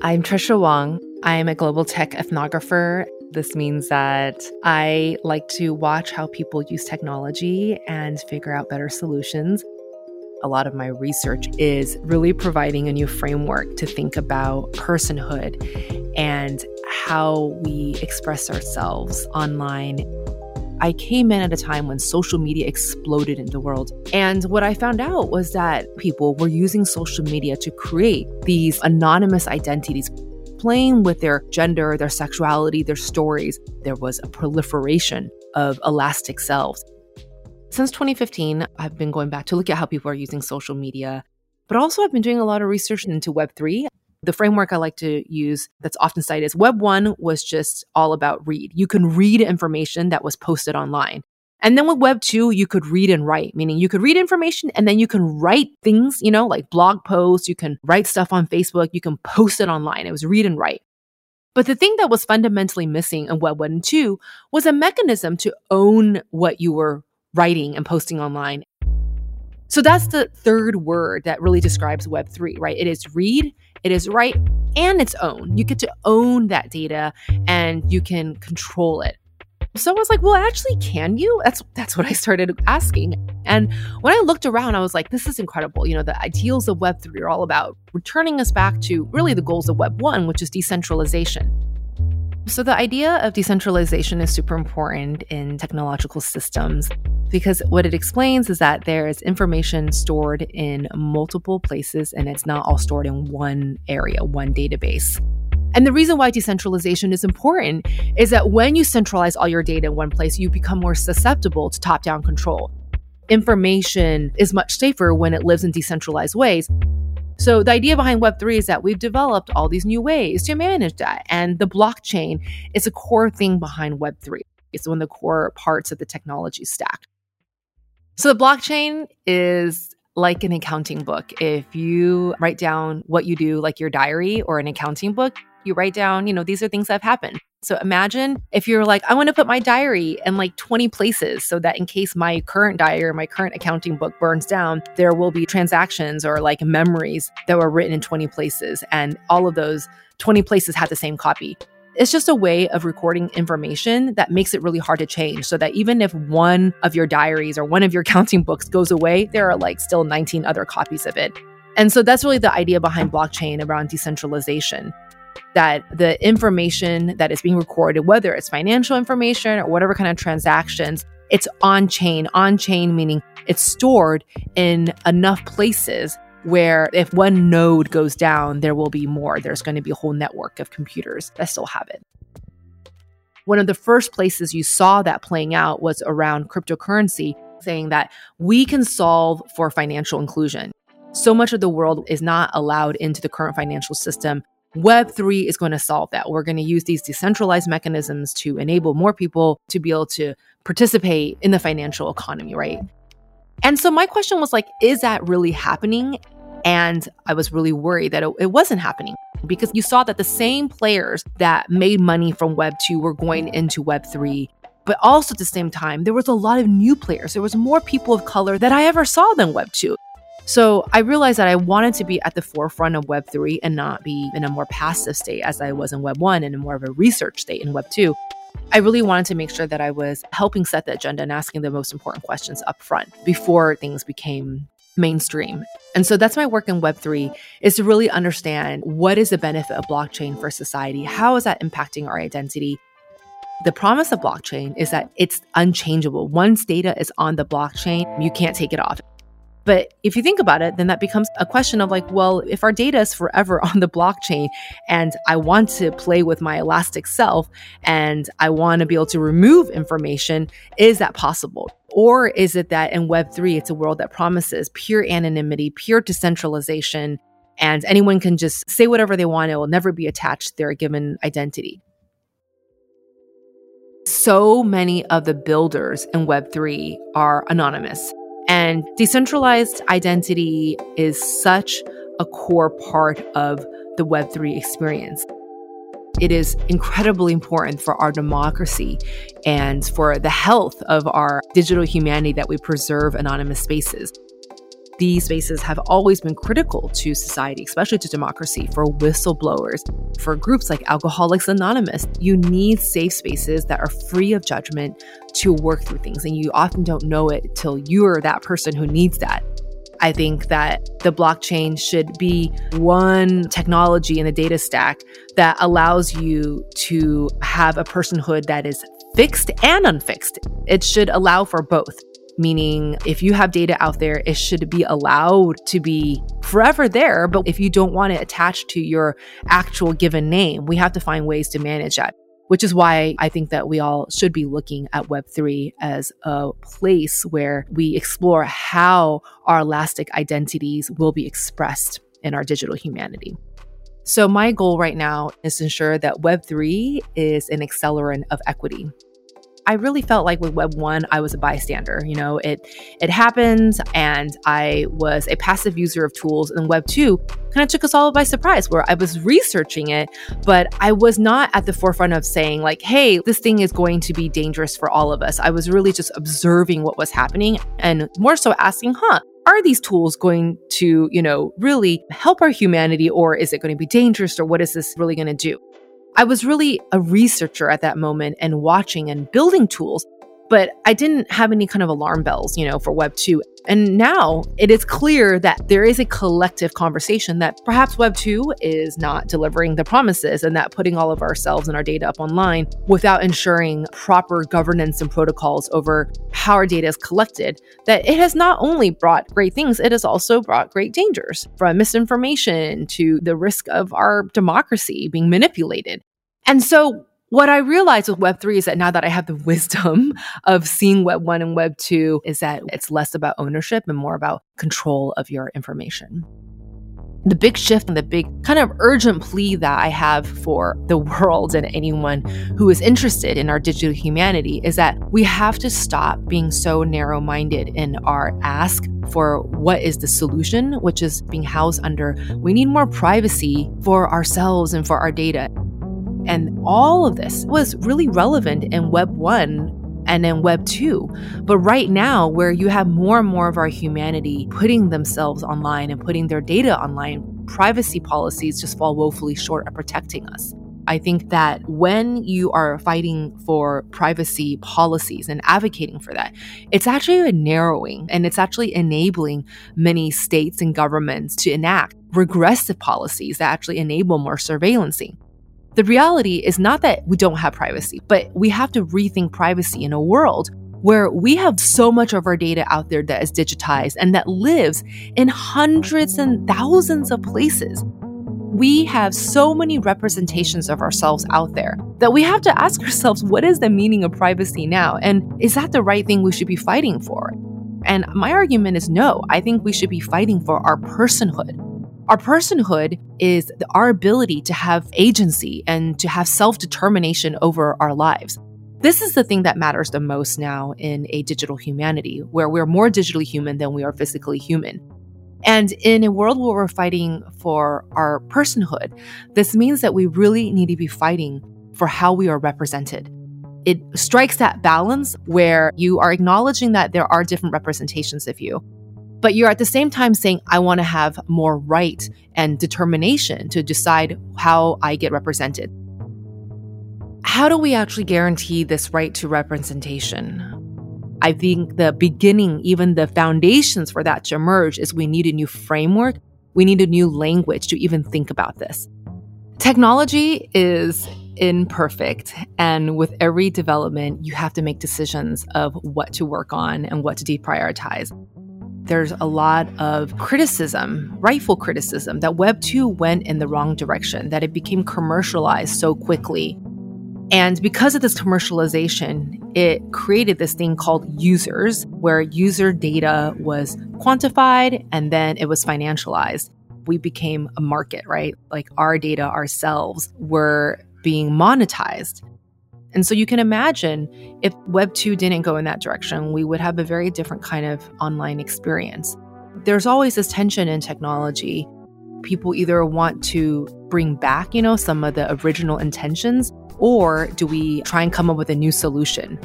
I'm Tricia Wang. I'm a global tech ethnographer. This means that I like to watch how people use technology and figure out better solutions. A lot of my research is really providing a new framework to think about personhood and how we express ourselves online I came in at a time when social media exploded in the world. And what I found out was that people were using social media to create these anonymous identities, playing with their gender, their sexuality, their stories. There was a proliferation of elastic selves. Since 2015, I've been going back to look at how people are using social media, but also I've been doing a lot of research into Web3. The framework I like to use that's often cited is Web 1 was just all about read. You can read information that was posted online. And then with Web 2, you could read and write, meaning you could read information and then you can write things, you know, like blog posts, you can write stuff on Facebook, you can post it online. It was read and write. But the thing that was fundamentally missing in Web 1 and 2 was a mechanism to own what you were writing and posting online. So that's the third word that really describes Web3, right? It is read it is write, and its own. You get to own that data and you can control it. So I was like, well, actually, can you? That's that's what I started asking. And when I looked around, I was like, this is incredible. You know, the ideals of Web3 are all about returning us back to really the goals of Web 1, which is decentralization. So, the idea of decentralization is super important in technological systems because what it explains is that there is information stored in multiple places and it's not all stored in one area, one database. And the reason why decentralization is important is that when you centralize all your data in one place, you become more susceptible to top down control. Information is much safer when it lives in decentralized ways. So the idea behind Web3 is that we've developed all these new ways to manage that. And the blockchain is a core thing behind Web3. It's one of the core parts of the technology stack. So the blockchain is like an accounting book. If you write down what you do, like your diary or an accounting book, you write down, you know, these are things that have happened. So imagine if you're like, I want to put my diary in like 20 places so that in case my current diary or my current accounting book burns down, there will be transactions or like memories that were written in 20 places. And all of those 20 places had the same copy. It's just a way of recording information that makes it really hard to change so that even if one of your diaries or one of your counting books goes away, there are like still 19 other copies of it. And so that's really the idea behind blockchain around decentralization that the information that is being recorded, whether it's financial information or whatever kind of transactions, it's on chain. On chain meaning it's stored in enough places where if one node goes down, there will be more. There's going to be a whole network of computers that still have it. One of the first places you saw that playing out was around cryptocurrency, saying that we can solve for financial inclusion. So much of the world is not allowed into the current financial system Web3 is going to solve that. We're going to use these decentralized mechanisms to enable more people to be able to participate in the financial economy, right? And so my question was like, is that really happening? And I was really worried that it, it wasn't happening because you saw that the same players that made money from Web 2 were going into Web 3 but also at the same time, there was a lot of new players. There was more people of color that I ever saw than Web 2. So I realized that I wanted to be at the forefront of Web3 and not be in a more passive state as I was in Web 1 and in more of a research state in Web 2. I really wanted to make sure that I was helping set the agenda and asking the most important questions up front before things became mainstream. And so that's my work in Web3 is to really understand what is the benefit of blockchain for society? How is that impacting our identity? The promise of blockchain is that it's unchangeable. Once data is on the blockchain, you can't take it off. But if you think about it, then that becomes a question of like, well, if our data is forever on the blockchain and I want to play with my elastic self and I want to be able to remove information, is that possible? Or is it that in Web3, it's a world that promises pure anonymity, pure decentralization, and anyone can just say whatever they want? It will never be attached to their given identity. So many of the builders in Web3 are anonymous. And decentralized identity is such a core part of the Web3 experience. It is incredibly important for our democracy and for the health of our digital humanity that we preserve anonymous spaces. These spaces have always been critical to society, especially to democracy, for whistleblowers, for groups like Alcoholics Anonymous. You need safe spaces that are free of judgment to work through things. And you often don't know it till you're that person who needs that. I think that the blockchain should be one technology in the data stack that allows you to have a personhood that is fixed and unfixed. It should allow for both. Meaning, if you have data out there, it should be allowed to be forever there. But if you don't want it attached to your actual given name, we have to find ways to manage that which is why I think that we all should be looking at Web3 as a place where we explore how our elastic identities will be expressed in our digital humanity. So, my goal right now is to ensure that Web3 is an accelerant of equity I really felt like with Web 1, I was a bystander. You know, it it happened and I was a passive user of tools. And Web 2 kind of took us all by surprise where I was researching it, but I was not at the forefront of saying, like, hey, this thing is going to be dangerous for all of us. I was really just observing what was happening and more so asking, huh, are these tools going to, you know, really help our humanity or is it going to be dangerous or what is this really going to do? I was really a researcher at that moment and watching and building tools, but I didn't have any kind of alarm bells, you know, for Web 2. And now it is clear that there is a collective conversation that perhaps Web 2 is not delivering the promises and that putting all of ourselves and our data up online without ensuring proper governance and protocols over how our data is collected, that it has not only brought great things, it has also brought great dangers from misinformation to the risk of our democracy being manipulated. And so what I realized with Web3 is that now that I have the wisdom of seeing Web 1 and Web 2, is that it's less about ownership and more about control of your information. The big shift and the big kind of urgent plea that I have for the world and anyone who is interested in our digital humanity is that we have to stop being so narrow minded in our ask for what is the solution, which is being housed under we need more privacy for ourselves and for our data. And all of this was really relevant in Web 1 and in Web 2. But right now, where you have more and more of our humanity putting themselves online and putting their data online, privacy policies just fall woefully short of protecting us. I think that when you are fighting for privacy policies and advocating for that, it's actually narrowing and it's actually enabling many states and governments to enact regressive policies that actually enable more surveillancing. The reality is not that we don't have privacy, but we have to rethink privacy in a world where we have so much of our data out there that is digitized and that lives in hundreds and thousands of places. We have so many representations of ourselves out there that we have to ask ourselves what is the meaning of privacy now? And is that the right thing we should be fighting for? And my argument is no. I think we should be fighting for our personhood. Our personhood is our ability to have agency and to have self determination over our lives. This is the thing that matters the most now in a digital humanity, where we're more digitally human than we are physically human. And in a world where we're fighting for our personhood, this means that we really need to be fighting for how we are represented. It strikes that balance where you are acknowledging that there are different representations of you, but you're at the same time saying, I want to have more right and determination to decide how I get represented. How do we actually guarantee this right to representation? I think the beginning, even the foundations for that to emerge, is we need a new framework. We need a new language to even think about this. Technology is imperfect. And with every development, you have to make decisions of what to work on and what to deprioritize there's a lot of criticism, rightful criticism, that Web 2 went in the wrong direction, that it became commercialized so quickly. And because of this commercialization, it created this thing called users, where user data was quantified and then it was financialized. We became a market, right? Like our data ourselves were being monetized. And so you can imagine if Web 2 didn't go in that direction, we would have a very different kind of online experience. There's always this tension in technology. People either want to bring back, you know, some of the original intentions, or do we try and come up with a new solution?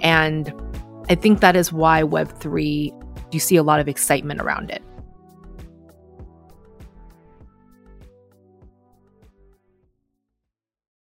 And I think that is why Web3, you see a lot of excitement around it.